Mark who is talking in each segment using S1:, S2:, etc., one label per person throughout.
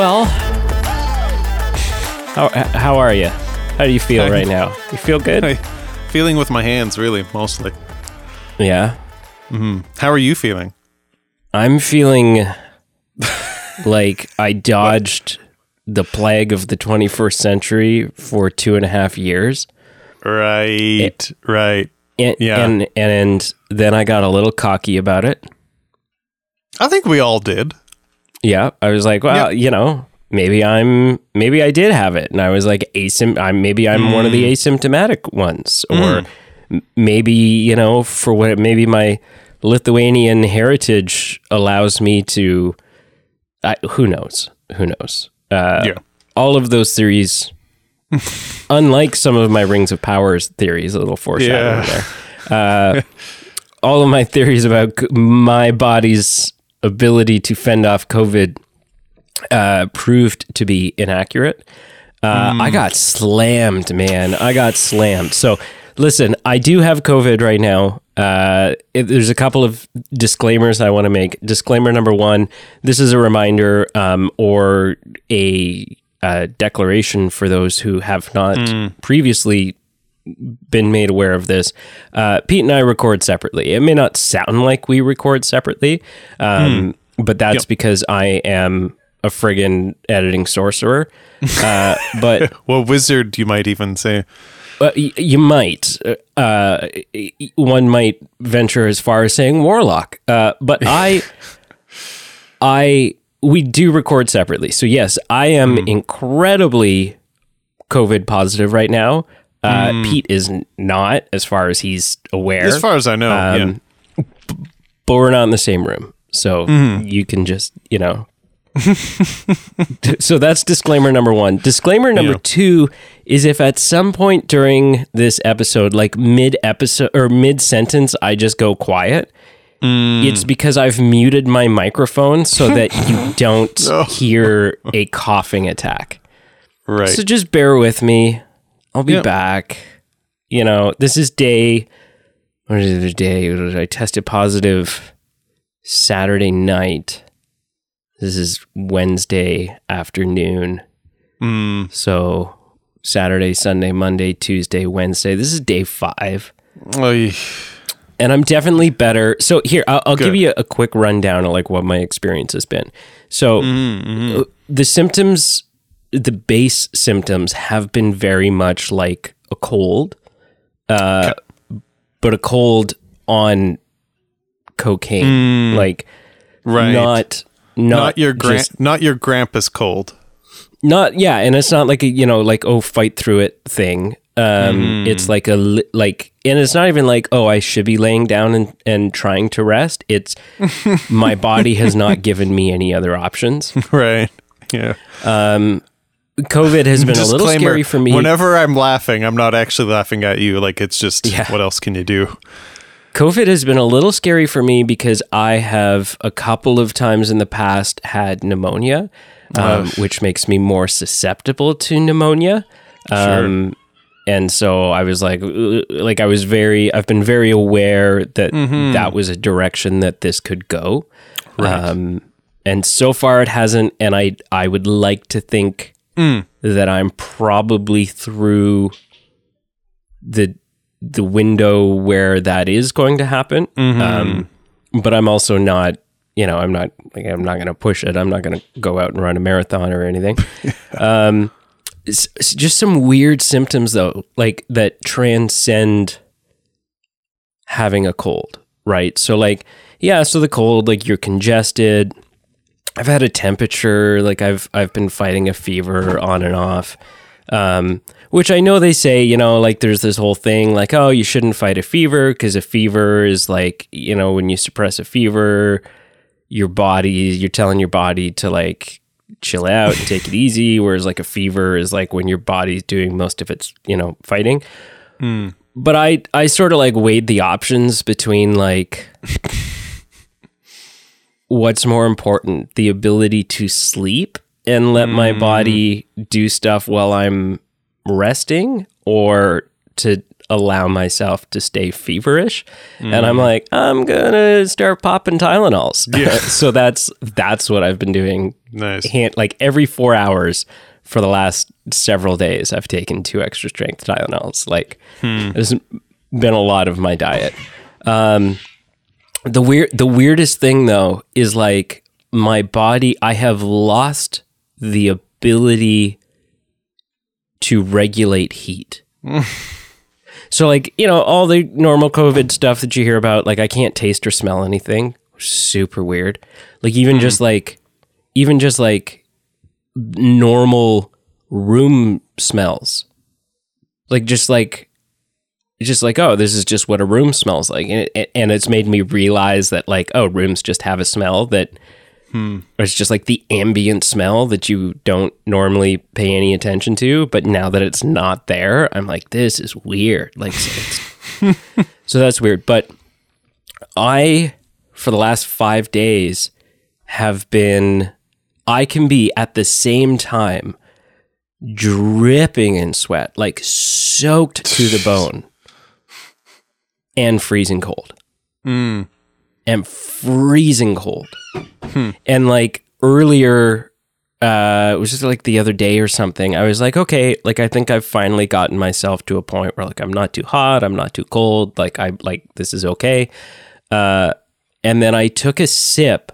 S1: Well, how how are you? How do you feel right now? You feel good?
S2: Hey, feeling with my hands, really, mostly.
S1: Yeah. Mm-hmm.
S2: How are you feeling?
S1: I'm feeling like I dodged the plague of the 21st century for two and a half years.
S2: Right, right.
S1: And,
S2: Yeah.
S1: and and then I got a little cocky about it.
S2: I think we all did.
S1: Yeah, I was like, well, you know, maybe I'm maybe I did have it, and I was like asym. I'm maybe I'm one of the asymptomatic ones, or m- maybe you know, for what maybe my Lithuanian heritage allows me to. I, who knows? Who knows? Uh,
S2: Yeah.
S1: All of those theories, unlike some of my Rings of Powers theories, a little foreshadowing
S2: Yeah.
S1: there. Uh, all of my theories about my body's ability to fend off COVID uh, proved to be inaccurate. Uh, I got slammed, man. I got slammed. So, listen, I do have COVID right now. Uh, it, there's a couple of disclaimers I want to make. Disclaimer number one this is a reminder um, or a uh, declaration for those who have not previously been made aware of this. Uh, Pete and I record separately. It may not sound like we record separately, um, but that's
S2: Yep.
S1: because I am a friggin' editing sorcerer. Uh, but
S2: Well, wizard, you might even say.
S1: uh, y- you might, uh, one might venture as far as saying warlock. Uh, but I, I, we do record separately. So yes, I am incredibly COVID positive right now. Uh, Pete is not, as far as he's aware.
S2: As far as I know,
S1: Um, but we're not in the same room. So you can just, you know. so that's disclaimer number one. Disclaimer number
S2: Yeah.
S1: two is if at some point during this episode, like mid episode or mid sentence, I just go quiet, it's because I've muted my microphone so that you don't hear a coughing attack.
S2: Right.
S1: So just bear with me. I'll be
S2: Yeah.
S1: back. You know, this is day. What is the day? I tested positive Saturday night. This is Wednesday afternoon.
S2: Mm.
S1: So Saturday, Sunday, Monday, Tuesday, Wednesday. This is day five.
S2: Oy.
S1: And I'm definitely better. So here, I'll, I'll give you a quick rundown of like what my experience has been. So
S2: Mm-hmm,
S1: uh, the symptoms, the base symptoms have been very much like a cold, uh, but a cold on cocaine, like
S2: Mm. Right.
S1: not not,
S2: not your gran-
S1: just-
S2: not your grandpa's cold.
S1: not yeah and it's not like a you know like oh fight through it thing um it's like a like and it's not even like oh i should be laying down and and trying to rest it's my body has not given me any other options
S2: Right. Yeah.
S1: Covid has been a little scary for me
S2: Whenever I'm laughing, I'm not actually laughing at you. Like it's just
S1: Yeah.
S2: what else can you do?
S1: covid has been a little scary for me because i have a couple of times in the past had pneumonia um, which makes me more susceptible to pneumonia um, and so I was like, uh, like I was very, I've been very aware that that was a direction that this could go. Um, and so far it hasn't. And I, I would like to think that I'm probably through the, the window where that is going to happen. Um, but I'm also not, you know, I'm not like, I'm not going to push it. I'm not going to go out and run a marathon or anything. um, s- s- just some weird symptoms though, like that transcend having a cold, right? So like, yeah, so the cold, like you're congested. I've had a temperature, like I've I've been fighting a fever on and off. Um, which I know they say, you know, like there's this whole thing like, oh, you shouldn't fight a fever because a fever is like, you know, when you suppress a fever, your body, you're telling your body to like chill out and take it easy. Whereas like a fever is like when your body's doing most of its, you know, fighting. But I, I sort of like weighed the options between like what's more important, the ability to sleep and let my mm. body do stuff while I'm resting or to allow myself to stay feverish. And I'm mm. like, I'm gonna start popping Tylenols.
S2: Yeah.
S1: so that's that's what I've been doing.
S2: Nice.
S1: Hand, like every four hours for the last several days, I've taken two extra strength Tylenols. Like hmm. there's been a lot of my diet. Um, the weird the weirdest thing though is like my body I have lost the ability to regulate heat. so like, you know, all the normal COVID stuff that you hear about, like I can't taste or smell anything. Super weird. Like even mm-hmm. just like even just like normal room smells. Like just like just like oh this is just what a room smells like. And, it, and it's made me realize that like oh rooms just have a smell that hmm. or it's just like the ambient smell that you don't normally pay any attention to. But now that it's not there i'm like this is weird. Like so, it's, so that's weird. But i for the last five days have been i can be at the same time dripping in sweat like soaked to the bone and freezing cold. And freezing cold. And like earlier uh it was just like the other day or something i was like okay like i think i've finally gotten myself to a point where like i'm not too hot i'm not too cold like i like this is okay. Uh and then i took a sip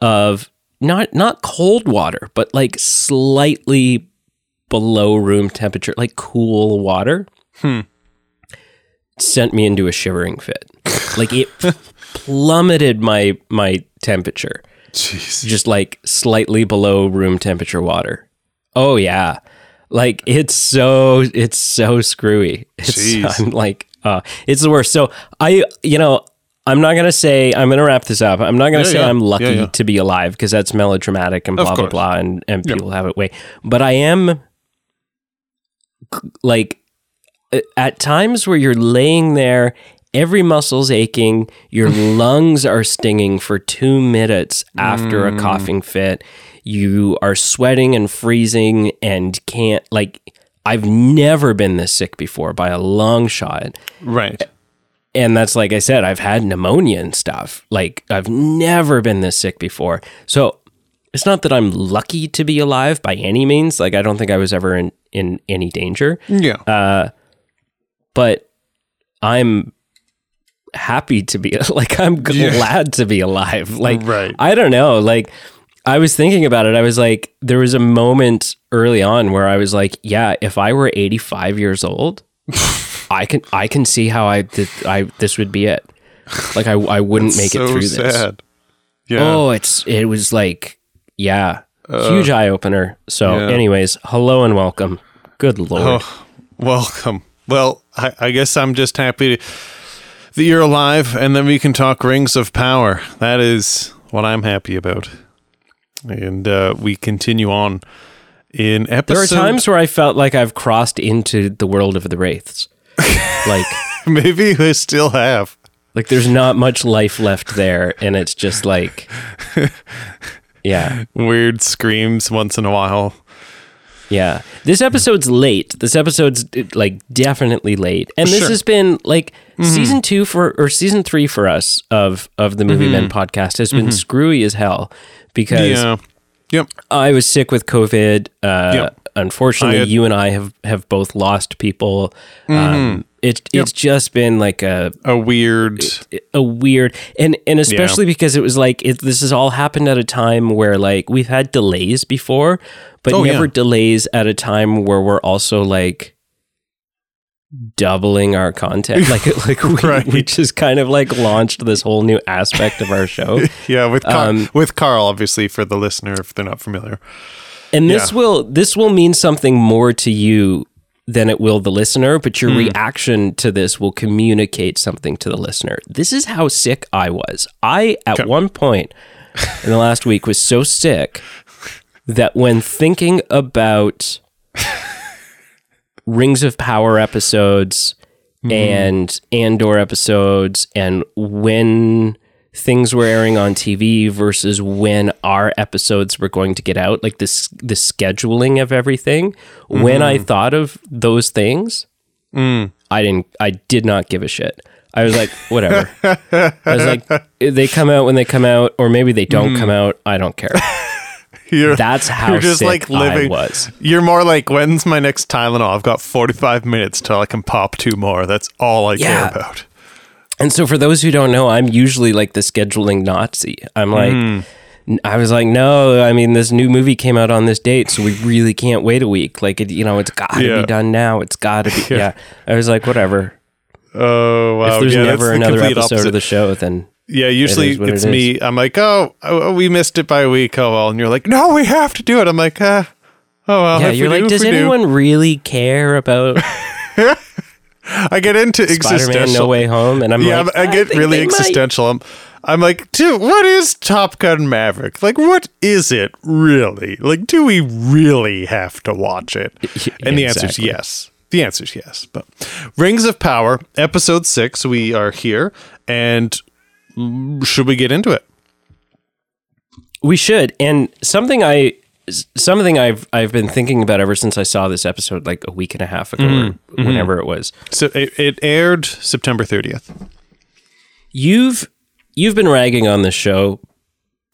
S1: of not not cold water but like slightly below room temperature like cool water sent me into a shivering fit like it plummeted my my temperature
S2: Jeez.
S1: just like slightly below room temperature water. Oh yeah. Like it's so it's so screwy. It's
S2: Jeez.
S1: I'm like uh it's the worst. So I you know, I'm not to say I'm to wrap this up. I'm not to
S2: Yeah,
S1: say
S2: yeah.
S1: I'm lucky
S2: Yeah,
S1: to be alive because that's melodramatic and
S2: Of
S1: blah blah blah and and people have it way. But I am like at times where you're laying there every muscle's aching your lungs are stinging for two minutes after a coughing fit you are sweating and freezing and can't like i've never been this sick before by a long shot.
S2: Right.
S1: and that's like i said i've had pneumonia and stuff. Like i've never been this sick before. So it's not that i'm lucky to be alive by any means. Like i don't think i was ever in in any danger.
S2: Yeah.
S1: Uh, but I'm happy to be like I'm glad to be alive. Like
S2: Right.
S1: I don't know, like I was thinking about it. I was like there was a moment early on where I was like, yeah, if I were 85 years old, I can I can see how I did I this would be it. Like I I wouldn't make
S2: so
S1: it through this.
S2: Yeah.
S1: Oh, it's it was like yeah, uh, huge eye opener. So,
S2: yeah.
S1: anyways, hello and welcome. Good oh, lord.
S2: Oh, welcome. Well, I, I guess I'm just happy to, that you're alive, and then we can talk Rings of Power. That is what I'm happy about. And uh, we continue on in episode.
S1: There are times where I felt like I've crossed into the world of the wraiths. like
S2: maybe we still have.
S1: like there's not much life left there and it's just like Yeah.
S2: Weird screams once in a while.
S1: Yeah. This episode's late. This episode's like definitely late. And this
S2: Sure.
S1: has been like mm-hmm. season 2 for or season 3 for us of of the Movie mm-hmm. Men podcast has been mm-hmm. screwy as hell because
S2: Yeah. Yep.
S1: I was sick with COVID. Uh,
S2: Yep.
S1: Unfortunately,
S2: had-
S1: you and I have, have both lost people. Um, it, It's just been like a
S2: A weird.
S1: a weird and and especially because it was like it, this has all happened at a time where like we've had delays before, but
S2: Oh,
S1: never
S2: yeah.
S1: delays at a time where we're also like doubling our content. Like like we,
S2: Right.
S1: we just kind of like launched this whole new aspect of our show.
S2: Yeah, with Car-
S1: Um,
S2: with Carl, obviously, for the listener, if they're not familiar.
S1: And this
S2: Yeah.
S1: will this will mean something more to you than it will the listener, but your hmm. reaction to this will communicate something to the listener. This is how sick I was. I at
S2: Okay.
S1: one point in the last week was so sick that when thinking about Rings of Power episodes mm-hmm. and Andor episodes and when things were airing on TV versus when our episodes were going to get out, like this the scheduling of everything. When I mm-hmm. thought of those things, I didn't. I did not give a shit. I was like, whatever. I was like, they come out when they come out, or maybe they don't mm-hmm. come out. I don't care.
S2: You're,
S1: That's how
S2: you're just like living.
S1: I was.
S2: You're more like, when's my next Tylenol? I've got 45 minutes till I can pop two more. That's all I
S1: Yeah.
S2: care about.
S1: And so, for those who don't know, I'm usually like the scheduling Nazi. I'm like, I was like, no, I mean, this new movie came out on this date, so we really can't wait a week. Like, it, you know, it's got to
S2: Yeah.
S1: be done now. It's got to be. Yeah. I was like, whatever.
S2: Oh, wow.
S1: if there's
S2: yeah,
S1: never
S2: the
S1: another episode
S2: opposite.
S1: of the show, then
S2: Yeah, usually
S1: what
S2: it's
S1: it
S2: me. I'm like, oh, oh, we missed it by a week. Oh, well. And you're like, no, we have to do it. I'm like, uh, oh, well.
S1: yeah, you're
S2: do,
S1: like,
S2: if
S1: does
S2: we do."
S1: anyone really care about
S2: I get into
S1: Spider-Man:
S2: existential.
S1: No Way Home? And I'm
S2: yeah,
S1: like,
S2: I get
S1: think
S2: really
S1: might.
S2: existential. I'm, I'm like, dude, what is Top Gun Maverick? Like, what is it really? Like, do we really have to watch it?
S1: Yeah,
S2: And the answer is yes. The answer is yes. But Rings of Power, episode six, we are here. And should we get into it?
S1: We should. And something I something I've I've been thinking about ever since I saw this episode like a week and a half ago
S2: Mm-hmm.
S1: or whenever it was.
S2: So it, it aired September 30th.
S1: You've you've been ragging on this show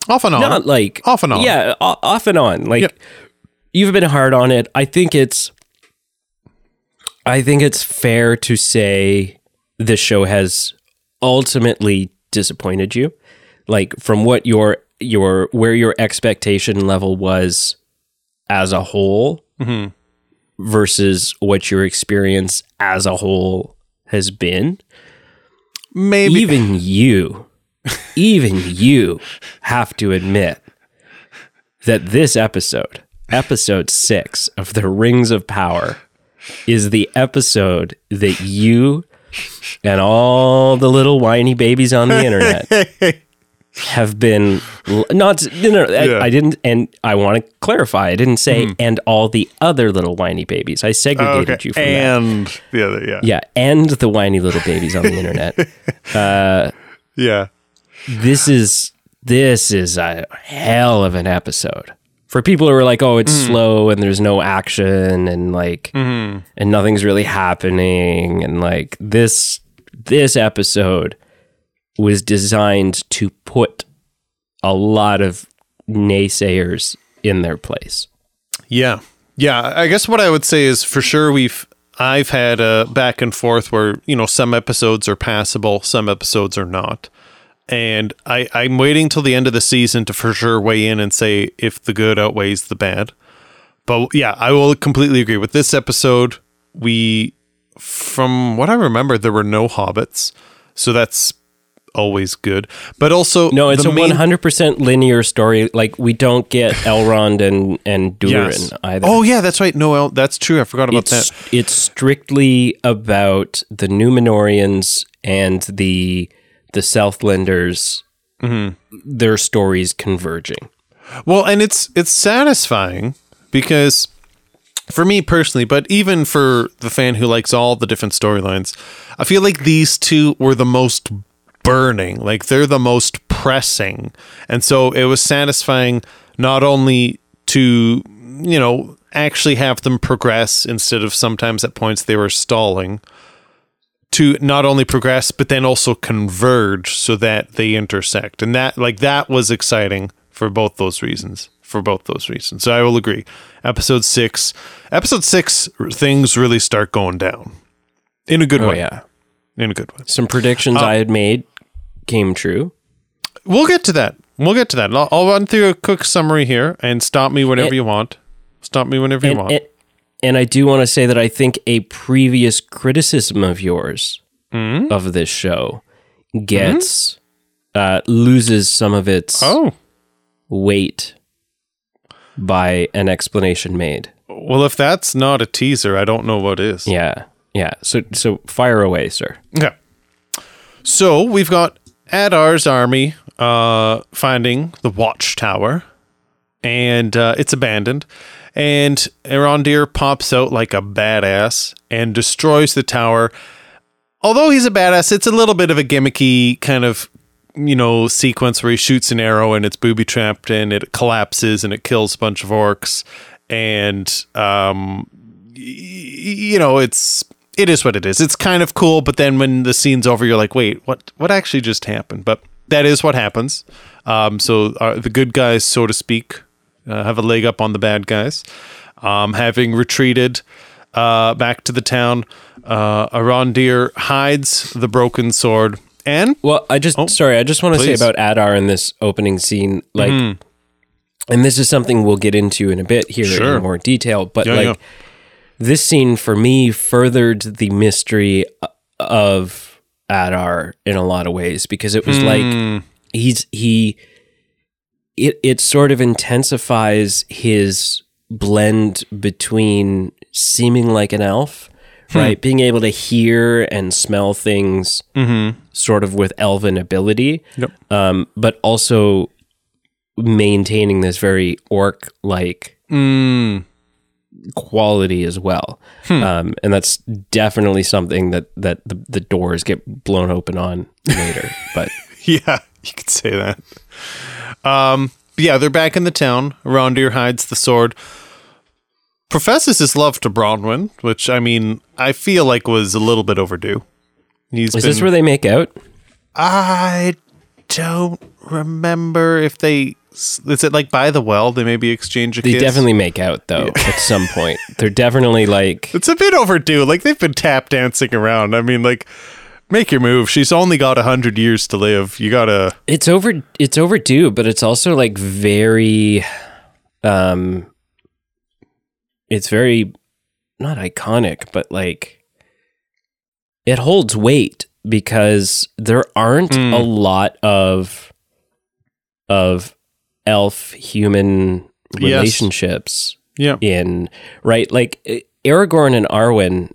S2: Off and on.
S1: not like
S2: Off and on.
S1: Yeah, off and on. Like
S2: Yep.
S1: you've been hard on it. I think it's I think it's fair to say this show has ultimately disappointed you. Like from what your your where your expectation level was as a whole mm-hmm. versus what your experience as a whole has been
S2: Maybe.
S1: even you, even you have to admit that this episode, episode six of The Rings of Power, is the episode that you and all the little whiny babies on the internet have been not no, no, I-
S2: Yeah.
S1: I, didn't and I want to clarify I didn't say hmm. and all the other little whiny babies I segregated
S2: Mm-hmm. okay.
S1: you from that
S2: And the other, yeah.
S1: yeah and the whiny little babies on the internet uh,
S2: Yeah.
S1: this is this is a hell of an episode for people who are like oh it's hmm. slow and there's no action and like hmm. and nothing's really happening and like this this episode was designed to put a lot of naysayers in their place
S2: Yeah. Yeah. I guess what I would say is for sure we've I've had a back and forth where, you know, some episodes are passable, some episodes are not. And I, I'm waiting till the end of the season to for sure weigh in and say if the good outweighs the bad. But yeah, I will completely agree with this episode. We, from what I remember, there were no hobbits, so that's always good. But also,
S1: no it's a 100% linear story like we don't get elrond and and durin
S2: Yes.
S1: either
S2: Oh yeah, that's right. No, El- that's true. I forgot about
S1: it's
S2: that.
S1: it's strictly about the Númenóreans and the the Southlanders.
S2: Mm-hmm.
S1: Their stories converging.
S2: Well, and it's it's satisfying because for me personally, but even for the fan who likes all the different storylines, I feel like these two were the most burning. Like they're the most pressing. And so it was satisfying not only to, you know, actually have them progress instead of sometimes at points they were stalling to not only progress but then also converge so that they intersect. And that like that was exciting for both those reasons for both those reasons. So i will agree. Episode 6 episode 6 things really start going down in a good
S1: Oh
S2: way.
S1: yeah,
S2: in a good way.
S1: Some predictions I had made came true.
S2: we'll get to that. We'll get to that. I'll, I'll run through a quick summary here and stop me whenever
S1: And-
S2: you want. Stop me whenever you want.
S1: and, and I do want to say that I think a previous criticism of yours
S2: Mm-hmm.
S1: of this show gets uh, loses some of its
S2: oh.
S1: weight by an explanation made.
S2: well if that's not a teaser i don't know what is.
S1: Yeah, yeah. So so fire away, sir.
S2: Okay. So we've got Adar's army uh, finding the watchtower, and uh, it's abandoned. And Arondir pops out like a badass and destroys the tower. Although he's a badass, it's a little bit of a gimmicky kind of you know sequence where he shoots an arrow and it's booby trapped and it collapses and it kills a bunch of orcs and um you know it's it is what it is. It's kind of cool, but then when the scene's over, you're like, wait, what? What actually just happened? But that is what happens. Um, so uh, the good guys, so to speak, uh, have a leg up on the bad guys. Um, having retreated uh, back to the town, uh, Arondir hides the broken sword and
S1: Well, I just sorry, I just want to say
S2: Oh,
S1: about Adar in this opening scene, like, and this is something we'll get into in a bit here
S2: Sure.
S1: in more detail. But
S2: Yeah,
S1: like,
S2: yeah.
S1: This scene for me furthered the mystery of Adar in a lot of ways because it was
S2: Hmm.
S1: like he's he it it sort of intensifies his blend between seeming like an elf,
S2: Hmm.
S1: right? Being able to hear and smell things sort of with elven ability,
S2: Mm-hmm. Yep.
S1: um, but also maintaining this very orc like
S2: Mm,
S1: quality as well.
S2: Hmm.
S1: Um, and that's definitely something that, that the, the doors get blown open on later. but
S2: yeah, you could say that. Um, yeah, they're back in the town. Rondir hides the sword. Professes his love to Bronwyn, which I mean, I feel like was a little bit overdue. He's
S1: is
S2: been,
S1: this where they make out?
S2: I don't remember if they is it like by the well they maybe exchange a
S1: They
S2: kiss.
S1: definitely make out though at some point. They're definitely like
S2: It's a bit overdue. Like they've been tap dancing around. I mean, like make your move. She's only got a hundred years to live. You gotta.
S1: it's over it's overdue, but it's also like very um it's very not iconic, but like it holds weight because there aren't
S2: Hmm.
S1: a lot of of elf human
S2: Yes.
S1: relationships
S2: Yeah.
S1: in right like Aragorn and Arwen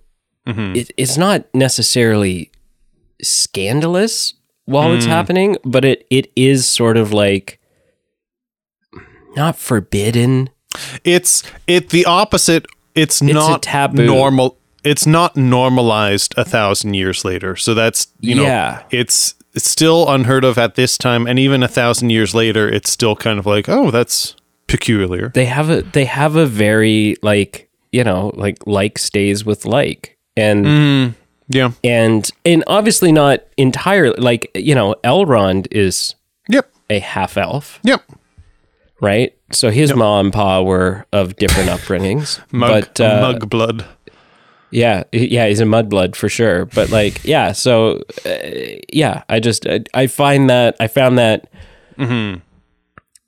S2: Mhm.
S1: it, it's not necessarily scandalous while
S2: Hmm.
S1: it's happening but it it is sort of like not forbidden
S2: It's it the opposite. It's,
S1: a
S2: not
S1: taboo.
S2: normal. It's not normalized a thousand years later. So that's you know.
S1: Yeah.
S2: It's it's still unheard of at this time, and even a thousand years later, it's still kind of like, oh, that's peculiar.
S1: they have a they have a very like you know like like stays with like and
S2: Mm, yeah.
S1: and and obviously not entirely like you know Elrond is
S2: Yep.
S1: a half elf
S2: Yep.
S1: right so his mom and pa were of different upbringings
S2: Mug,
S1: but uh,
S2: mug blood.
S1: Yeah, yeah, he's a mudblood for sure. But like, yeah, so uh, yeah, I just I, I find that I found that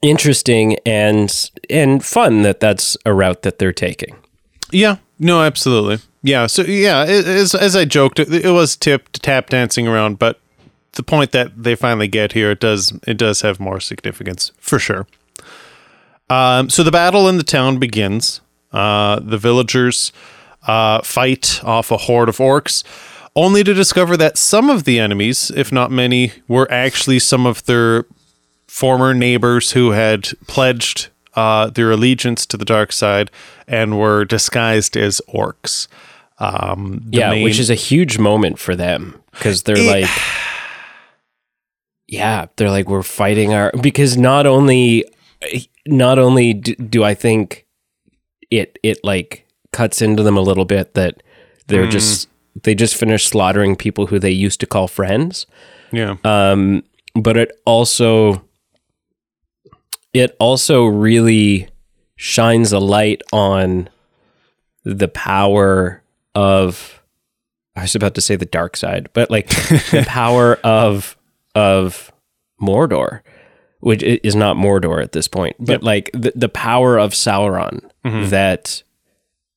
S1: interesting and and fun that that's a route that they're taking.
S2: Yeah, no, absolutely. Yeah, so yeah, it, as as I joked, it, it was tipped tap dancing around, but the point that they finally get here, it does it does have more significance for sure. Um, so the battle in the town begins. Uh, the villagers uh, fight off a horde of orcs, only to discover that some of the enemies, if not many, were actually some of their former neighbors who had pledged uh, their allegiance to the dark side and were disguised as orcs. Um,
S1: yeah,
S2: main-
S1: which is a huge moment for them because they're
S2: Eh.
S1: like, yeah, they're like we're fighting our because not only not only do, do I think it it like cuts into them a little bit that they're just they just finished slaughtering people who they used to call friends.
S2: yeah,
S1: um, but it also it also really shines a light on the power of I was about to say the dark side, but like the power of of Mordor, which is not Mordor at this point, but like the, the power of Sauron that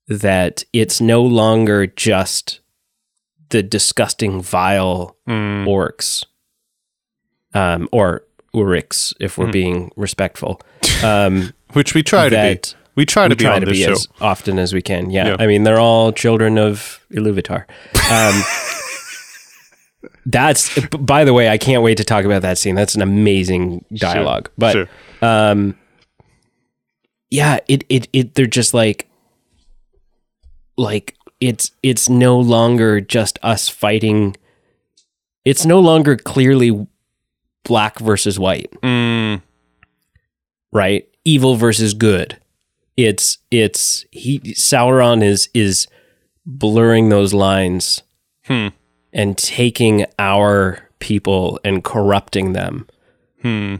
S1: that it's no longer just the disgusting vile orcs um, or Uruks, if we're being respectful. Um,
S2: which we try to be. We try to
S1: we
S2: be
S1: try
S2: on
S1: to be
S2: show.
S1: as often as we can. Yeah.
S2: Yeah.
S1: I mean, they're all children of Iluvatar. Um, that's, by the way, I can't wait to talk about that scene. That's an amazing dialogue. But
S2: sure.
S1: um, yeah, it, it, it, they're just like, like it's, it's no longer just us fighting. It's no longer clearly black versus white
S2: Mm,
S1: right? Evil versus good. It's it's he Sauron is is blurring those lines
S2: Hmm.
S1: and taking our people and corrupting them.
S2: Hmm.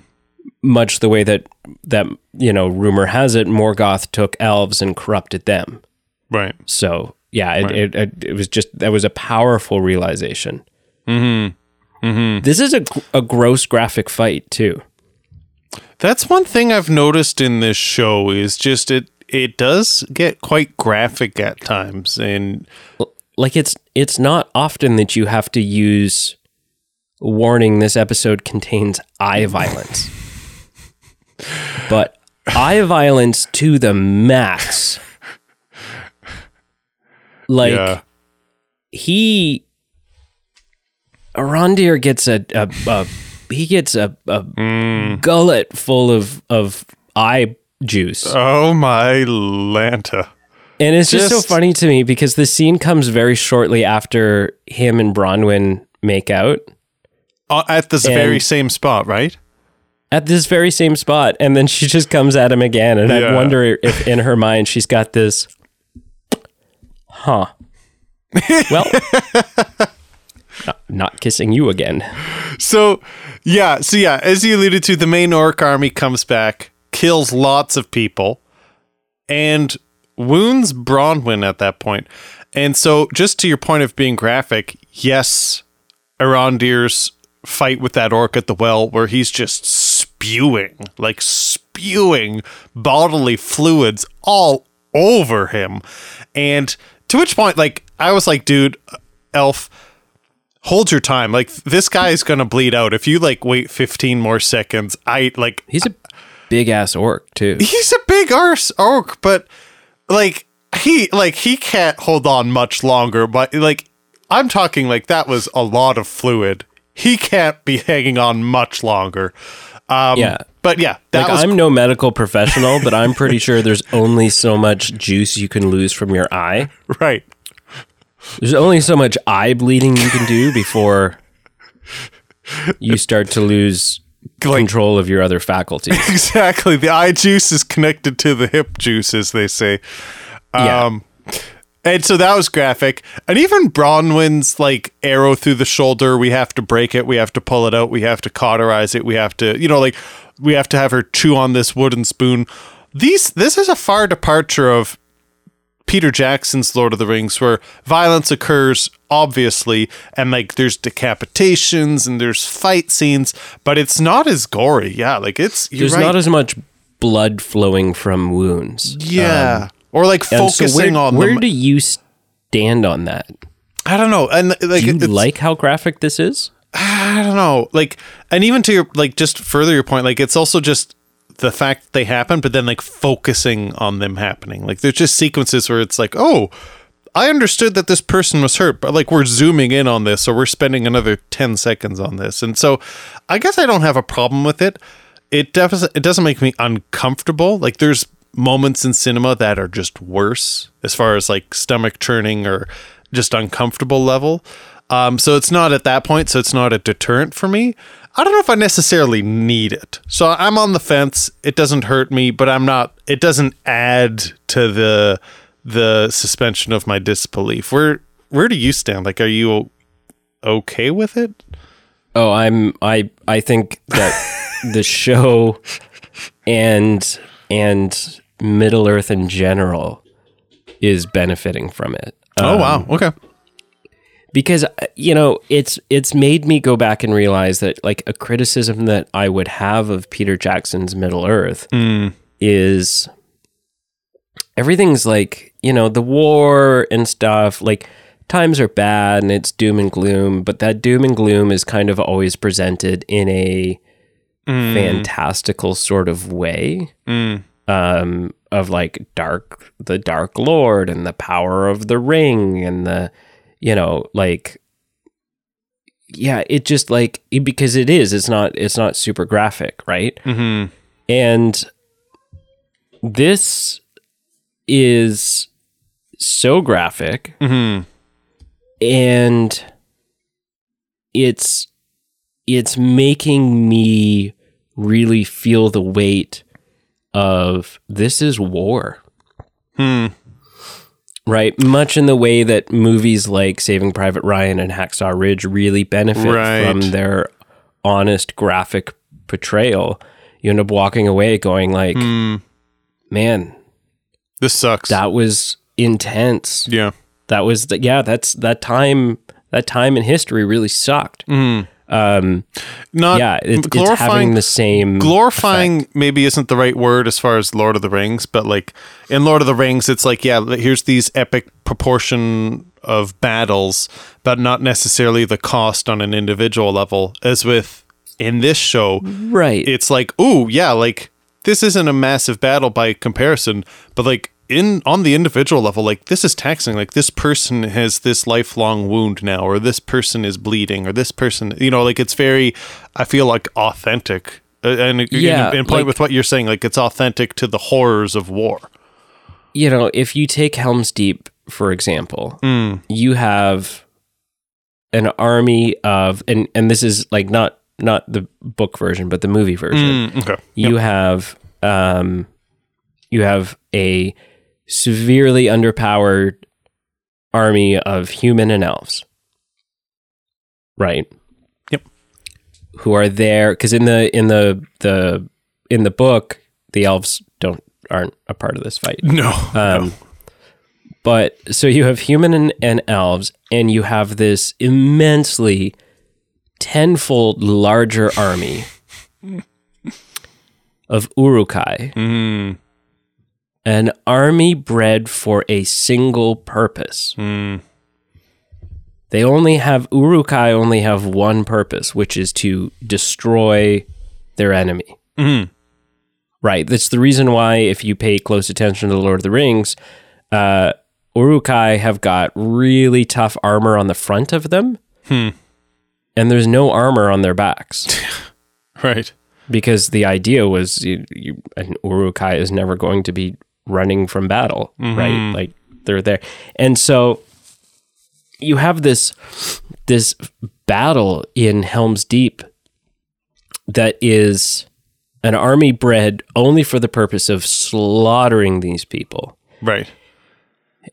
S1: Much the way that that you know, rumor has it, Morgoth took elves and corrupted them.
S2: Right.
S1: So yeah, it,
S2: Right.
S1: it, it, it was just that was a powerful realization.
S2: Mm-hmm. Mm-hmm.
S1: This is a, a gross graphic fight too.
S2: That's one thing I've noticed in this show is just it it does get quite graphic at times and
S1: Like it's it's not often that you have to use warning this episode contains eye violence. but eye violence to the max. Like
S2: yeah.
S1: he Arondir gets a, a, a he gets a, a
S2: Mm.
S1: gullet full of of eye juice.
S2: Oh my Lanta.
S1: And it's just,
S2: Just-
S1: so funny to me because the scene comes very shortly after him and Bronwyn make out
S2: Uh, at this
S1: And-
S2: very same spot, right?
S1: at this very same spot. And then she just comes at him again. And I wonder if in her mind she's got this, huh. Well, not, kissing you again.
S2: So, yeah, so yeah, as you alluded to, the main orc army comes back, kills lots of people, and wounds Bronwyn at that point. And so, just to your point of being graphic, yes, Arondir's fight with that orc at the well, where he's just spewing, like spewing bodily fluids all over him. And to which point, like, I was like, dude, Elf, hold your time. Like this guy is gonna bleed out. If you like wait 15 more seconds, I like
S1: He's a big ass orc, too.
S2: he's a big arse orc, but like he like he can't hold on much longer. But like I'm talking like that was a lot of fluid. He can't be hanging on much longer. Um,
S1: Yeah.
S2: but yeah, that
S1: Like,
S2: was
S1: I'm no medical professional, but I'm pretty sure there's only so much juice you can lose from your eye.
S2: right.
S1: There's only so much eye bleeding you can do before you start to lose
S2: Like-
S1: control of your other faculties.
S2: Exactly. The eye juice is connected to the hip juice, as they say.
S1: Yeah.
S2: Um, and so that was graphic. And even Bronwyn's like arrow through the shoulder, we have to break it, we have to pull it out, we have to cauterize it, we have to, you know, like we have to have her chew on this wooden spoon. These this is a far departure of Peter Jackson's Lord of the Rings, where violence occurs, obviously, and like there's decapitations and there's fight scenes, but it's not as gory. Yeah, like it's
S1: There's
S2: right.
S1: not as much blood flowing from wounds.
S2: yeah, or like
S1: And so
S2: focusing
S1: where,
S2: on
S1: where
S2: them.
S1: do you stand on that?
S2: I don't know, and like
S1: Do you like how graphic this is?
S2: I don't know, like, and even to your like just further your point, like it's also just the fact that they happen, but then like focusing on them happening. Like there's just sequences where it's like, oh, I understood that this person was hurt, but like we're zooming in on this, or we're spending another ten seconds on this, and so I guess I don't have a problem with it. It doesn't. It doesn't make me uncomfortable. Like there's moments in cinema that are just worse as far as like stomach churning or just uncomfortable level. Um, so it's not at that point. So it's not a deterrent for me. I don't know if I necessarily need it. So I'm on the fence. It doesn't hurt me, but I'm not. It doesn't add to the the suspension of my disbelief. Where where do you stand? Like, are you okay with it?
S1: Oh, I'm I I think that the show and and Middle Earth in general is benefiting from it.
S2: oh
S1: Um,
S2: wow. Okay.
S1: because uh, you know it's it's made me go back and realize that like a criticism that I would have of Peter Jackson's Middle Earth is everything's like you know the war and stuff like times are bad and it's doom and gloom but that doom and gloom is kind of always presented in a fantastical sort of way um, of like dark, the Dark Lord and the power of the ring and the, you know, like, yeah, it just like it- because it is, it's not, it's not super graphic, right?
S2: Mm-hmm.
S1: And this is so graphic
S2: Mm-hmm.
S1: and it's it's making me really feel the weight of this is war
S2: Hmm.
S1: right? Much in the way that movies like Saving Private Ryan and Hacksaw Ridge really benefit
S2: Right.
S1: from their honest graphic portrayal. You end up walking away going like,
S2: Hmm.
S1: man,
S2: This sucks.
S1: that was intense.
S2: yeah.
S1: That was the, yeah, that's that time that time in history really sucked.
S2: Hmm.
S1: Um
S2: Not
S1: yeah, it, it's having
S2: glorifying
S1: the same
S2: glorifying maybe isn't the right word as far as Lord of the Rings, but like in Lord of the Rings, it's like yeah, here's these epic proportion of battles, but not necessarily the cost on an individual level. As with in this show,
S1: right.
S2: it's like oh yeah, like this isn't a massive battle by comparison, but like in on the individual level, like this is taxing. Like this person has this lifelong wound now, or this person is bleeding, or this person, you know, like it's very. I feel like authentic, uh, and
S1: Yeah,
S2: in, in point
S1: like-
S2: with what you're saying, like it's authentic to the horrors of war.
S1: you know, if you take Helm's Deep, for example,
S2: Mm.
S1: you have an army of and and this is like not not the book version, but the movie version.
S2: Mm, okay.
S1: You have um you have a severely underpowered army of human and elves. Right?
S2: Yep.
S1: Who are there cuz in the in the the in the book the elves don't aren't a part of this fight.
S2: No.
S1: Um, But so you have human and, and elves, and you have this immensely tenfold larger army of Uruk-hai.
S2: Mm,
S1: An army bred for a single purpose.
S2: mm,
S1: They only have Uruk-hai only have one purpose, which is to destroy their enemy.
S2: mm.
S1: Right. That's the reason why, if you pay close attention to the Lord of the Rings, uh, Uruk-hai have got really tough armor on the front of them,
S2: Hmm.
S1: and there's no armor on their backs
S2: Right.
S1: because the idea was you, you, an Uruk-hai is never going to be running from battle, right? Like they're there, and so you have this this battle in Helm's Deep that is an army bred only for the purpose of slaughtering these people.
S2: Right.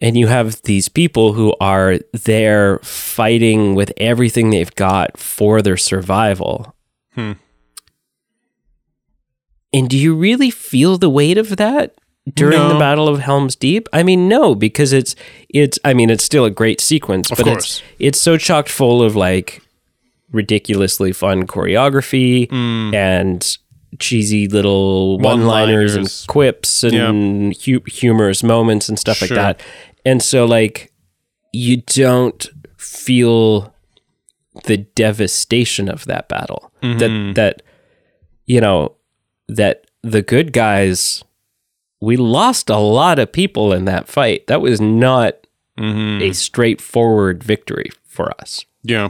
S1: And you have these people who are there fighting with everything they've got for their survival.
S2: Hmm.
S1: And do you really feel the weight of that during the Battle of Helm's Deep? I mean, no, because it's it's I mean, it's still a great sequence,
S2: Of
S1: but
S2: course.
S1: it's it's so chocked full of like ridiculously fun choreography
S2: Hmm.
S1: and cheesy little one-liners and
S2: One-liners.
S1: quips and hu- humorous moments and stuff
S2: Sure.
S1: like that. And so like you don't feel the devastation of that battle.
S2: Mm-hmm.
S1: That that you know that the good guys we lost a lot of people in that fight. That was not
S2: Mm-hmm.
S1: a straightforward victory for us.
S2: Yeah.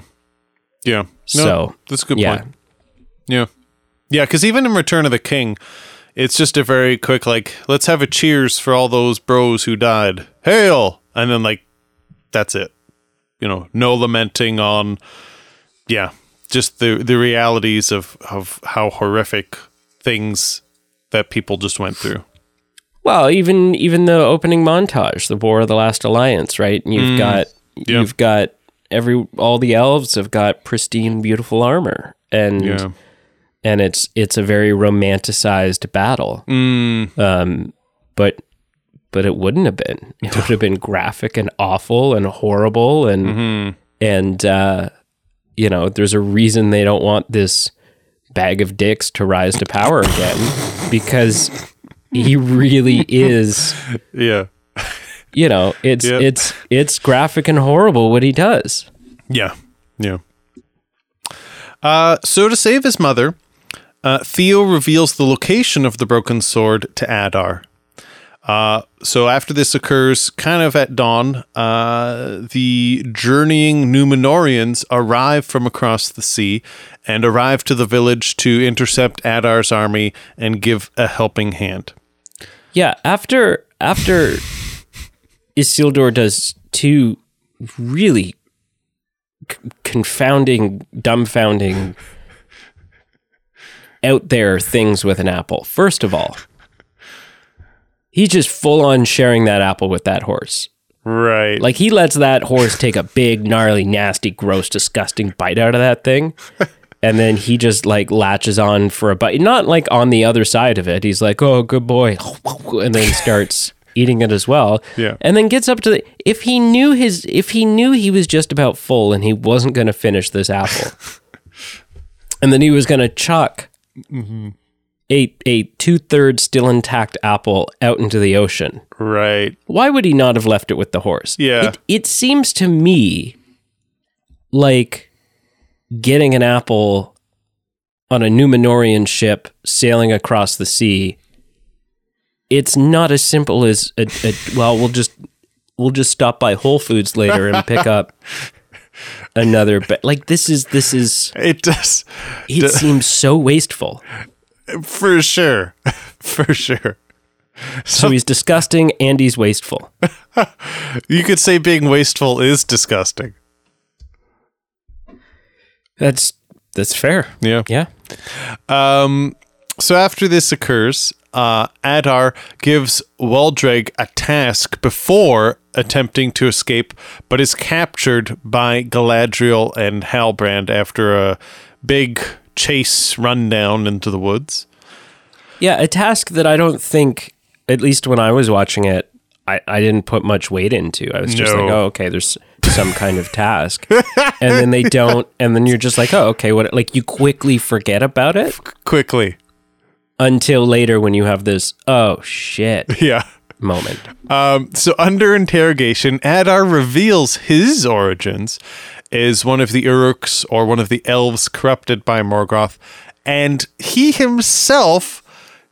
S2: Yeah. No,
S1: So,
S2: that's a good
S1: yeah.
S2: point. Yeah. Yeah, because even in Return of the King, it's just a very quick, like, let's have a cheers for all those bros who died. Hail! And then, like, that's it. You know, no lamenting on, yeah, just the, the realities of, of how horrific things that people just went through.
S1: Well, even even the opening montage, the War of the Last Alliance, right? And you've got
S2: Mm. yeah.
S1: you've got every all the elves have got pristine, beautiful armor, and
S2: Yeah.
S1: and it's it's a very romanticized battle.
S2: Mm,
S1: Um, but but it wouldn't have been. It would have been graphic and awful and horrible and
S2: mm-hmm.
S1: and uh, you know, there's a reason they don't want this bag of dicks to rise to power again because he really is
S2: yeah.
S1: you know it's
S2: Yep.
S1: it's it's graphic and horrible what he does
S2: Yeah, yeah. Uh, so to save his mother, uh, Theo reveals the location of the broken sword to Adar. Uh, so after this occurs, kind of at dawn, uh, the journeying Númenóreans arrive from across the sea and arrive to the village to intercept Adar's army and give a helping hand.
S1: Yeah after after isildur does two really c- confounding dumbfounding out there things with an apple first of all he's just full on sharing that apple with that horse
S2: Right.
S1: Like he lets that horse take a big, gnarly, nasty, gross, disgusting bite out of that thing. And then he just like latches on for a bite, not like on the other side of it. He's like, "Oh, good boy," and then starts eating it as well.
S2: Yeah.
S1: And then gets up to the. If he knew his, if he knew he was just about full and he wasn't going to finish this apple, and then he was going to chuck mm-hmm. a a two thirds still intact apple out into the ocean,
S2: right.
S1: why would he not have left it with the horse?
S2: Yeah.
S1: It, it seems to me like getting an apple on a Númenórean ship sailing across the sea. It's not as simple as a, a well, we'll just we'll just stop by Whole Foods later and pick up another. But like this is this is
S2: It does.
S1: it seems so wasteful.
S2: For sure. For sure.
S1: So he's disgusting and he's wasteful.
S2: You could say being wasteful is disgusting.
S1: That's that's fair.
S2: Yeah.
S1: Yeah.
S2: Um, so after this occurs, uh, Adar gives Waldreg a task before attempting to escape, but is captured by Galadriel and Halbrand after a big chase run down into the woods.
S1: Yeah, a task that I don't think, at least when I was watching it, I, I didn't put much weight into. I was just
S2: No.
S1: like, oh, okay, there's some kind of task. and then they don't, and then you're just like, oh, okay, what? Like you quickly forget about it
S2: Quickly.
S1: until later when you have this, oh shit
S2: Yeah.
S1: moment.
S2: Um, so under interrogation, Adar reveals his origins as one of the Uruks or one of the elves corrupted by Morgoth, and he himself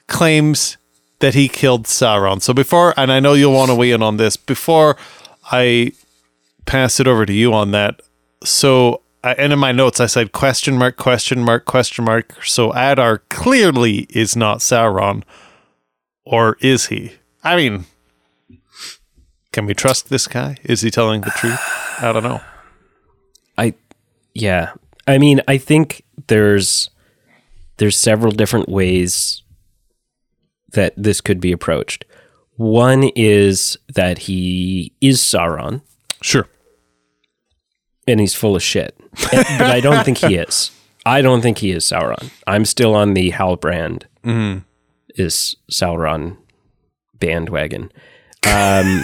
S2: claims that he killed Sauron. So before, and I know you'll want to weigh in on this, before I pass it over to you on that. So, I, and in my notes, I said question mark, question mark, question mark. So Adar clearly is not Sauron, or is he? I mean, can we trust this guy? Is he telling the truth? I don't know.
S1: I, yeah, I mean, I think there's there's several different ways that this could be approached. One is that he is Sauron.
S2: Sure.
S1: and he's full of shit. And- but I don't think he is. I don't think he is Sauron. I'm still on the Halbrand is Sauron bandwagon. Um,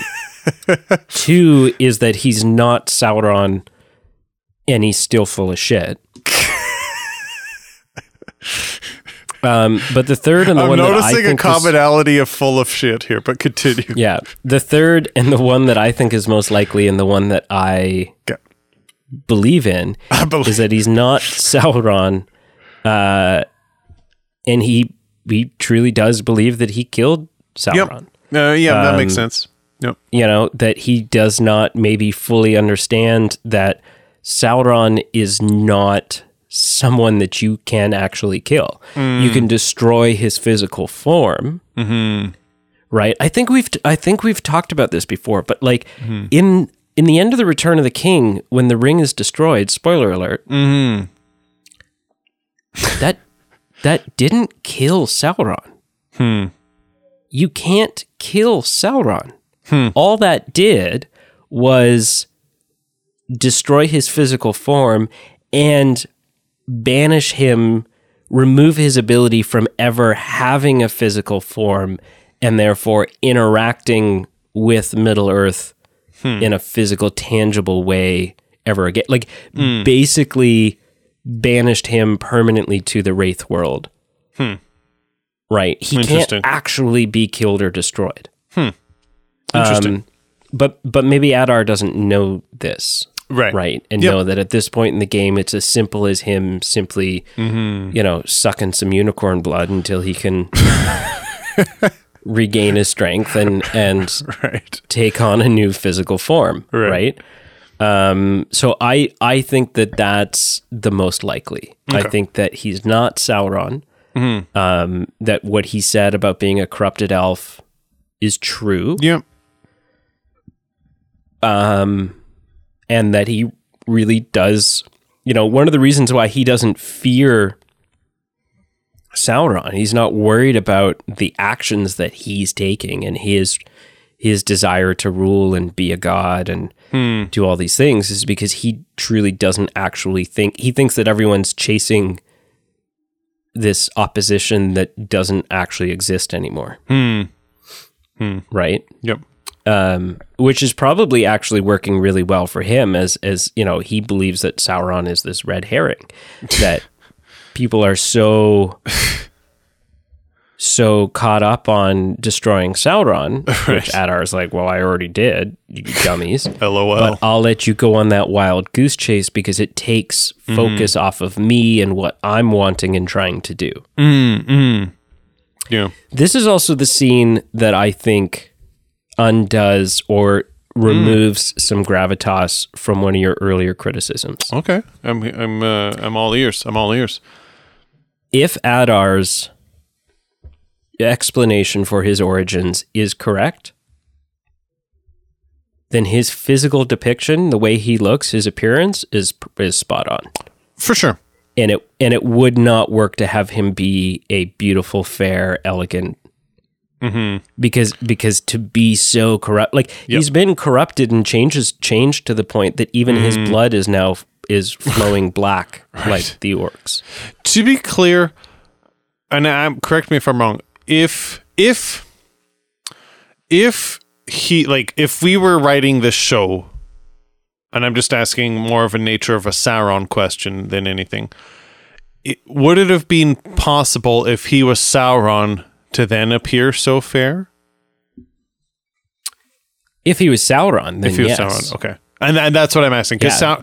S1: two is that he's not Sauron and he's still full of shit. Um, but the third and the
S2: I'm
S1: one that I
S2: noticing a
S1: is-
S2: commonality of full of shit here, but continue.
S1: yeah, the third and the one that I think is most likely, and the one that I believe in,
S2: I believe-
S1: is that he's not Sauron, uh, and he he truly does believe that he killed Sauron.
S2: Uh, yeah, that makes
S1: Um,
S2: sense. Yep.
S1: You know that he does not maybe fully understand that Sauron is not someone that you can actually kill. You can destroy his physical form. Mm-hmm. Right. I think we've I think we've talked about this before, but like mm-hmm. in in the end of the Return of the King, when the ring is destroyed, spoiler alert, mm-hmm. that that didn't kill Sauron. Hmm. You can't kill Sauron. Hmm. All that did was destroy his physical form and banish him, remove his ability from ever having a physical form and therefore interacting with Middle Earth hmm. in a physical, tangible way ever again. Like hmm. basically banished him permanently to the Wraith world. Hmm. Right. He can't actually be killed or destroyed.
S2: Interesting.
S1: Um, but but maybe Adar doesn't know this,
S2: right.
S1: right? And
S2: Yep.
S1: know that at this point in the game, it's as simple as him simply,
S2: Mm-hmm.
S1: you know, sucking some unicorn blood until he can regain his strength and and
S2: Right.
S1: take on a new physical form,
S2: Right.
S1: right? Um, so I I think that that's the most likely. I think that he's not Sauron.
S2: Mm-hmm.
S1: Um, that what he said about being a corrupted elf is true.
S2: Yep.
S1: um, and that he really does. You know, one of the reasons why he doesn't fear Sauron, he's not worried about the actions that he's taking and his his desire to rule and be a god and hmm. do all these things is because he truly doesn't actually think he thinks that everyone's chasing this opposition that doesn't actually exist anymore. Hmm. Hmm. Right?
S2: Yep.
S1: Um, which is probably actually working really well for him as as you know he believes that Sauron is this red herring that people are so so caught up on destroying Sauron which Adar is like well I already did you dummies.
S2: LOL.
S1: but I'll let you go on that wild goose chase because it takes focus off of me and what I'm wanting and trying to do.
S2: Yeah.
S1: this is also the scene that I think undoes or removes some gravitas from one of your earlier criticisms.
S2: Okay. I'm I'm uh, I'm all ears. I'm all ears.
S1: If Adar's explanation for his origins is correct, then his physical depiction, the way he looks, his appearance is is spot on.
S2: For sure.
S1: And it and it would not work to have him be a beautiful, fair, elegant Mm-hmm. because because to be so corrupt like he's been corrupted and changes changed to the point that even his mm. blood is now is flowing black like the orcs
S2: To be clear, and I'm correct me if I'm wrong. If if if he like if we were writing this show, and I'm just asking more of a nature of a Sauron question than anything. It, would it have been possible if he was Sauron to then appear so fair?
S1: if he was sauron then
S2: If he was
S1: yes.
S2: Sauron, okay, and, and that's what I'm asking because
S1: Yeah.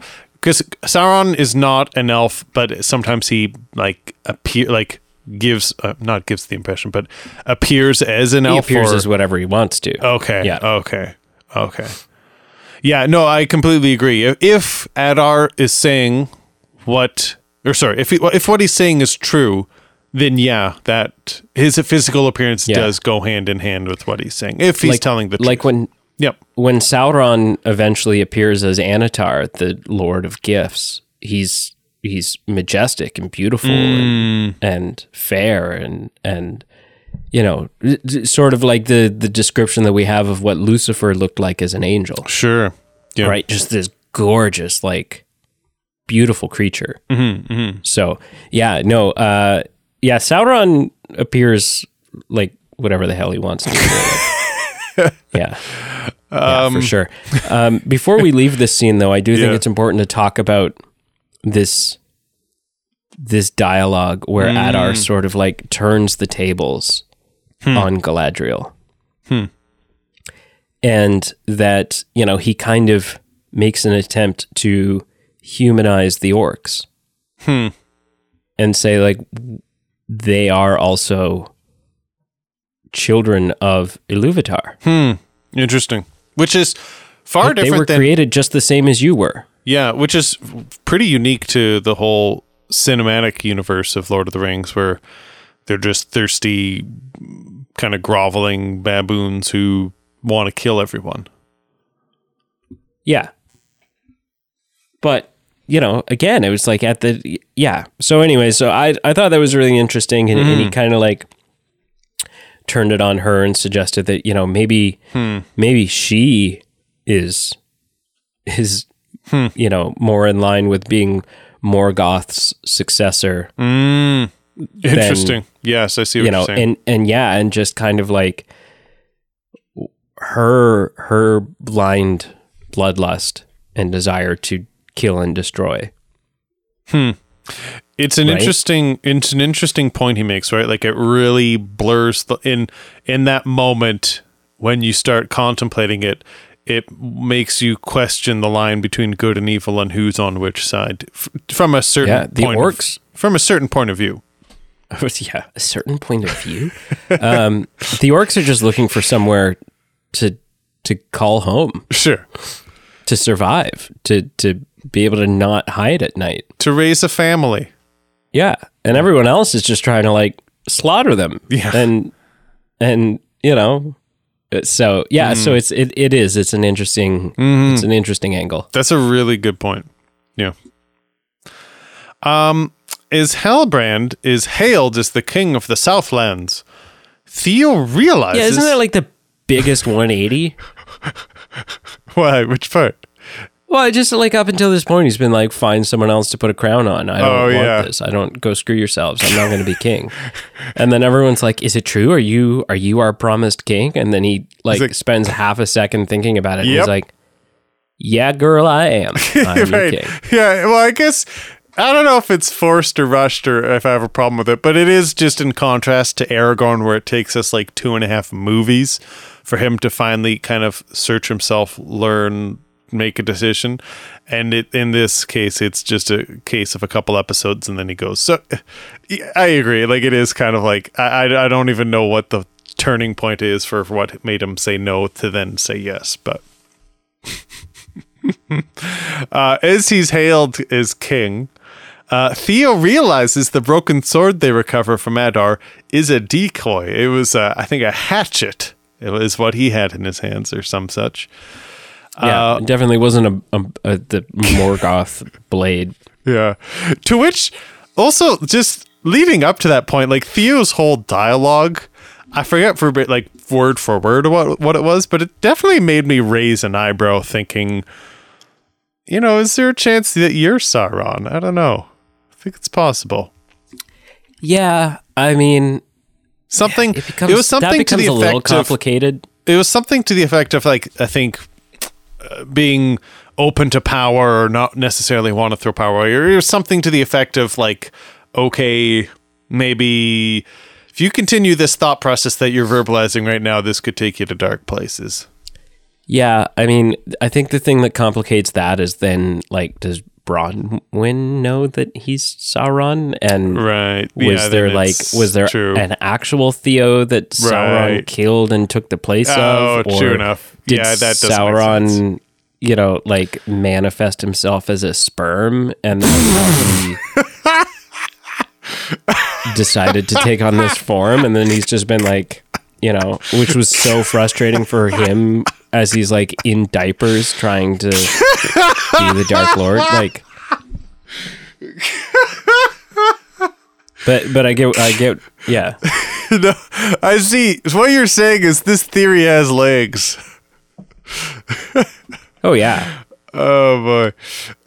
S2: Sauron is not an elf, but sometimes he like appear like gives uh, not gives the impression, but appears as an
S1: he
S2: elf.
S1: appears
S2: or-
S1: as whatever he wants to
S2: okay,
S1: Yeah.
S2: okay, okay. Yeah, no, I completely agree. If- If Adar is saying what, or sorry, if he, if what he's saying is true, then yeah, that his physical appearance
S1: Yeah.
S2: does go hand in hand with what he's saying. If he's
S1: like,
S2: telling the truth,
S1: like when
S2: yep,
S1: when Sauron eventually appears as Annatar, the Lord of Gifts, he's he's majestic and beautiful and, and fair and and you know sort of like the the description that we have of what Lucifer looked like as an angel,
S2: sure, yeah,
S1: right? Just this gorgeous, like beautiful creature.
S2: Mm-hmm,
S1: So yeah, no, uh, yeah, Sauron appears like whatever the hell he wants to. Really. yeah. Yeah, for sure. Um, before we leave this scene, though, I do think
S2: Yeah.
S1: it's important to talk about this this dialogue where
S2: Mm.
S1: Adar sort of like turns the tables
S2: Hmm.
S1: on Galadriel, and that you know he kind of makes an attempt to humanize the orcs
S2: Hmm.
S1: and say like they are also children of Iluvatar. Hmm.
S2: Interesting. Which is far
S1: they
S2: different They
S1: were
S2: than
S1: created just the same as you were.
S2: Yeah, which is pretty unique to the whole cinematic universe of Lord of the Rings, where they're just thirsty, kind of groveling baboons who want to kill everyone.
S1: Yeah. But, you know, again, it was like at the yeah. So anyway, so I I thought that was really interesting and, and he mm. kind of like turned it on her and suggested that, you know, maybe hmm. maybe she is is hmm. you know, more in line with being Morgoth's successor. Mm.
S2: Interesting. yes, I see what
S1: you know and and yeah and just kind of like her her blind bloodlust and desire to kill and destroy Hmm.
S2: it's an
S1: right?
S2: interesting it's an interesting point he makes, right? Like it really blurs the in in that moment when you start contemplating it, it makes you question the line between good and evil and who's on which side f- from a certain
S1: Yeah, the
S2: point of-
S1: orcs-
S2: from a certain point of view.
S1: yeah a certain point of view um the orcs are just looking for somewhere to to call home
S2: Sure.
S1: to survive to to be able to not hide at night
S2: To raise a family.
S1: yeah and everyone else is just trying to like slaughter them
S2: Yeah.
S1: and and you know uh, so yeah so
S2: Mm.
S1: it's it, it is it's an interesting it's an interesting angle
S2: That's a really good point. Yeah. Um, is Halbrand is hailed as the king of the Southlands. Theo realizes.
S1: yeah isn't that like the biggest 180.
S2: Why? Which part?
S1: Well, just like up until this point, he's been like, find someone else to put a crown on. I don't
S2: Oh,
S1: want
S2: yeah.
S1: this. I don't go screw yourselves. I'm not going to be king. And then everyone's like, is it true? Are you are you our promised king? And then he like,
S2: like-
S1: spends half a second thinking about it. And
S2: Yep.
S1: he's like, yeah, girl, I am. I'm your
S2: right.
S1: king.
S2: Yeah. Well, I guess I don't know if it's forced or rushed or if I have a problem with it, but it is just in contrast to Aragorn, where it takes us like two and a half movies for him to finally kind of search himself, learn, make a decision. And it, in this case, it's just a case of a couple episodes, and then he goes. So, I agree. Like it is kind of like I, I, don't even know what the turning point is for what made him say no to then say yes, but. Uh, as he's hailed as king, uh, Theo realizes the broken sword they recover from Adar is a decoy. It was, I think, a hatchet. It was what he had in his hands, or some such.
S1: Yeah,
S2: Uh,
S1: it definitely wasn't a, a, a the Morgoth blade.
S2: Yeah. To which, also, just leading up to that point, like Theo's whole dialogue, I forget for bit like word for word what what it was, but it definitely made me raise an eyebrow, thinking, you know, is there a chance that you're Sauron? I don't know. I think it's possible.
S1: Yeah, I mean,
S2: Something.
S1: it becomes
S2: it was something
S1: that
S2: to
S1: becomes
S2: the
S1: a little
S2: effect of
S1: complicated.
S2: it was something to the effect of like I think being open to power or not necessarily want to throw power away, or something to the effect of like okay maybe if you continue this thought process that you're verbalizing right now this could take you to dark places.
S1: Yeah, I mean, I think the thing that complicates that is then like, does Bronwyn know that he's Sauron? And
S2: right
S1: was
S2: Yeah,
S1: there like, was there
S2: true
S1: an actual Theo that Sauron
S2: Right.
S1: killed and took the place
S2: oh
S1: of?
S2: true enough
S1: Did
S2: yeah that does.
S1: Sauron, you know, like manifest himself as a sperm and then he decided to take on this form and then he's just been like, you know, which was so frustrating for him as he's like in diapers trying to be the Dark Lord. Like But but I get I get yeah.
S2: no, I see what you're saying is this theory has legs
S1: Oh yeah.
S2: Oh boy.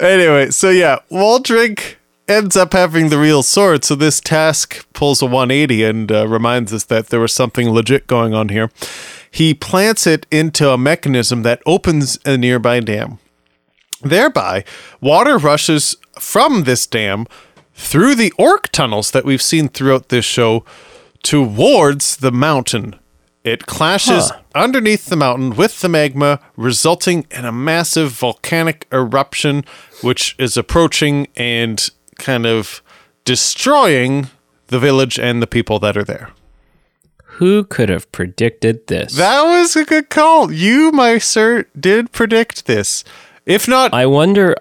S2: Anyway, so yeah, Waldreg ends up having the real sword. So this task pulls a 180 and uh, reminds us that there was something legit going on here. He plants it into a mechanism that opens a nearby dam. Thereby, water rushes from this dam through the orc tunnels that we've seen throughout this show towards the mountain. It clashes
S1: Huh.
S2: underneath the mountain with the magma, resulting in a massive volcanic eruption, which is approaching and kind of destroying the village and the people that are there.
S1: Who could have predicted this?
S2: That was a good call. You, my sir, did predict this. If not,
S1: I wonder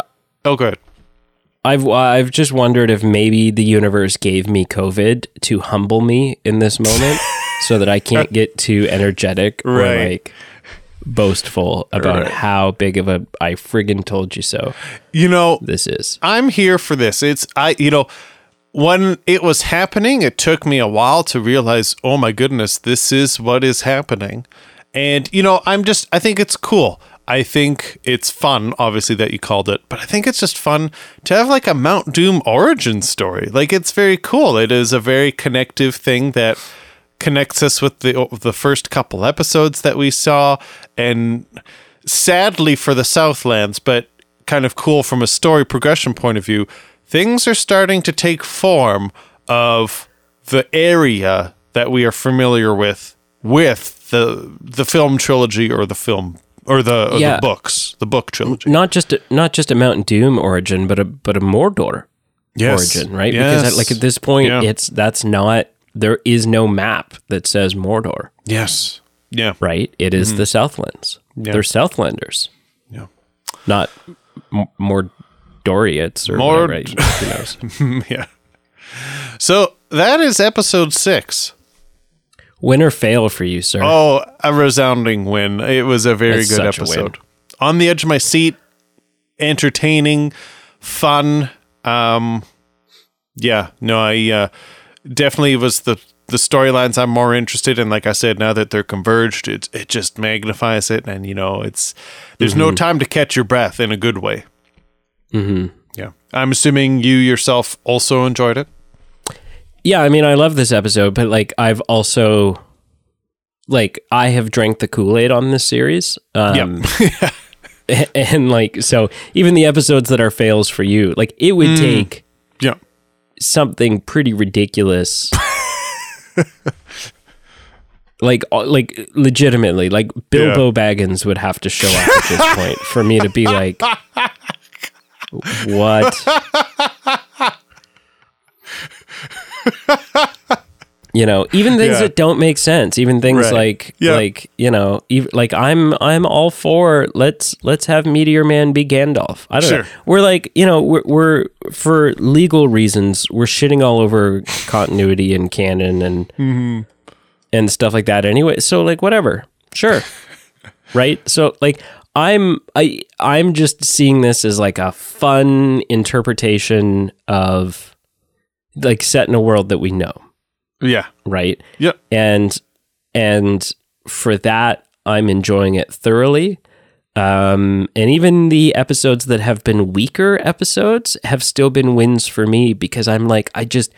S2: oh, good.
S1: I've I've just wondered if maybe the universe gave me COVID to humble me in this moment, so that I can't get too energetic or like boastful about
S2: Right.
S1: how big of a I friggin' told you so
S2: You know,
S1: this is.
S2: I'm here for this. It's I you know when it was happening, it took me a while to realize, oh my goodness, this is what is happening. And you know, I'm just I think it's cool. I think it's fun, obviously, that you called it, but I think it's just fun to have like a Mount Doom origin story. Like it's very cool. It is a very connective thing that connects us with the the first couple episodes that we saw, and sadly for the Southlands, but kind of cool from a story progression point of view, things are starting to take form of the area that we are familiar with with the the film trilogy or the film or the, or
S1: Yeah.
S2: the books, the book trilogy.
S1: Not just a, not just a Mountain Doom origin, but a but a Mordor origin, right? Because at, like at this point,
S2: Yeah.
S1: it's that's not there is no map that says Mordor,
S2: yes, yeah,
S1: right? It is the Southlands.
S2: Mm-hmm. Yeah.
S1: They're Southlanders,
S2: yeah.
S1: not m- Mordorians or
S2: Mord-
S1: whatever. right? Who knows?
S2: yeah. So that is episode six.
S1: Win or fail for you, sir.
S2: Oh, a resounding win. It was a very good
S1: such a win.
S2: episode. On the edge of my seat, entertaining, fun. Um yeah, no, I uh definitely was the the storylines I'm more interested in. Like I said, now that they're converged, it it just magnifies it, and you know, it's there's no time to catch your breath in a good way.
S1: Mm-hmm.
S2: Yeah, I'm assuming you yourself also enjoyed it.
S1: Yeah, I mean, I love this episode, but like, I've also like I have drank the Kool Aid on this series. Um,
S2: Yep.
S1: and like, so even the episodes that are fails for you, like, it would take
S2: yeah.
S1: something pretty ridiculous. like, uh, like legitimately, like Bilbo Baggins would have to show up at this point for me to be like, what? you know even things
S2: Yeah.
S1: that don't make sense even things
S2: Right.
S1: like
S2: Yeah.
S1: like you know ev like i'm i'm all for let's let's have meteor man be gandalf i don't know
S2: Sure.
S1: we're like you know we're, we're for legal reasons we're shitting all over continuity and canon and
S2: Mm-hmm.
S1: and stuff like that anyway so like whatever sure right so like i'm i i'm just seeing this as like a fun interpretation of like set in a world that we know
S2: Yeah.
S1: right
S2: Yep.
S1: and and for that i'm enjoying it thoroughly um and even the episodes that have been weaker episodes have still been wins for me because i'm like i just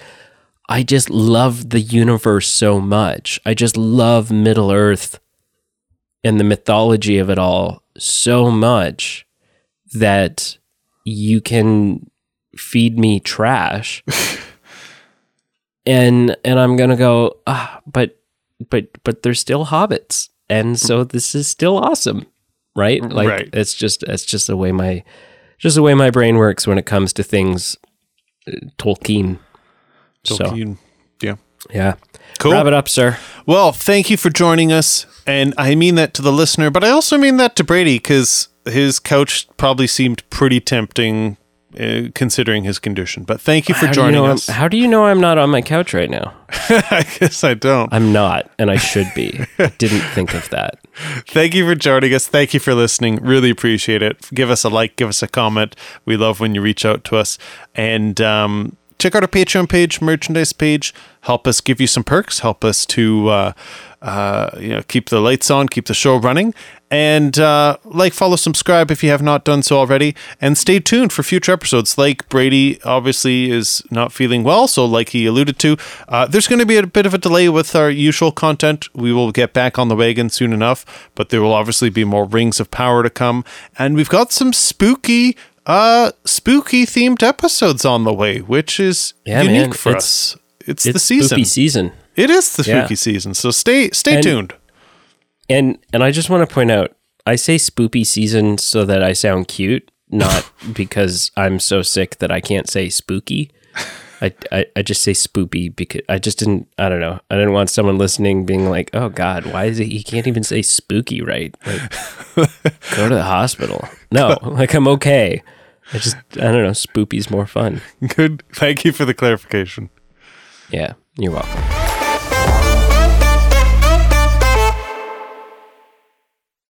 S1: i just love the universe so much i just love middle earth and the mythology of it all so much that you can feed me trash and and I'm gonna go ah but but but they're still hobbits and so this is still awesome right like
S2: Right.
S1: it's just it's just the way my just the way my brain works when it comes to things uh, Tolkien so
S2: Tolkien. Yeah.
S1: yeah
S2: Cool.
S1: wrap it up sir
S2: Well, thank you for joining us. And I mean that to the listener, but I also mean that to Brady because his couch probably seemed pretty tempting uh, considering his condition. But thank you for
S1: how do you
S2: joining
S1: know I'm-
S2: us.
S1: how do you know I'm not on my couch right now
S2: I guess I don't.
S1: I'm not and I should be I didn't think of that
S2: Thank you for joining us. Thank you for listening. Really appreciate it. Give us a like, give us a comment. We love when you reach out to us. And um, check out our Patreon page, merchandise page. Help us give you some perks. Help us to uh, uh, you know keep the lights on, keep the show running. And uh, like, follow, subscribe if you have not done so already. And stay tuned for future episodes. Like Brady obviously is not feeling well, so like he alluded to, uh, there's going to be a bit of a delay with our usual content. We will get back on the wagon soon enough, but there will obviously be more Rings of Power to come. And we've got some spooky, uh, spooky themed episodes on the way, which is
S1: Yeah,
S2: unique
S1: man.
S2: for
S1: It's-
S2: us. It's,
S1: it's
S2: the season.
S1: spooky season
S2: It is the
S1: Yeah.
S2: spooky season. So stay stay
S1: And-
S2: tuned.
S1: And and I just want to point out, I say spooky season so that I sound cute, not because I'm so sick that I can't say spooky. I, I, I just say spoopy because I just didn't I don't know. I didn't want someone listening being like oh god why is it he can't even say spooky right? Like go to the hospital. No like I'm okay. I just I don't know. Spoopy's more fun.
S2: Good. Thank you for the clarification.
S1: yeah you're welcome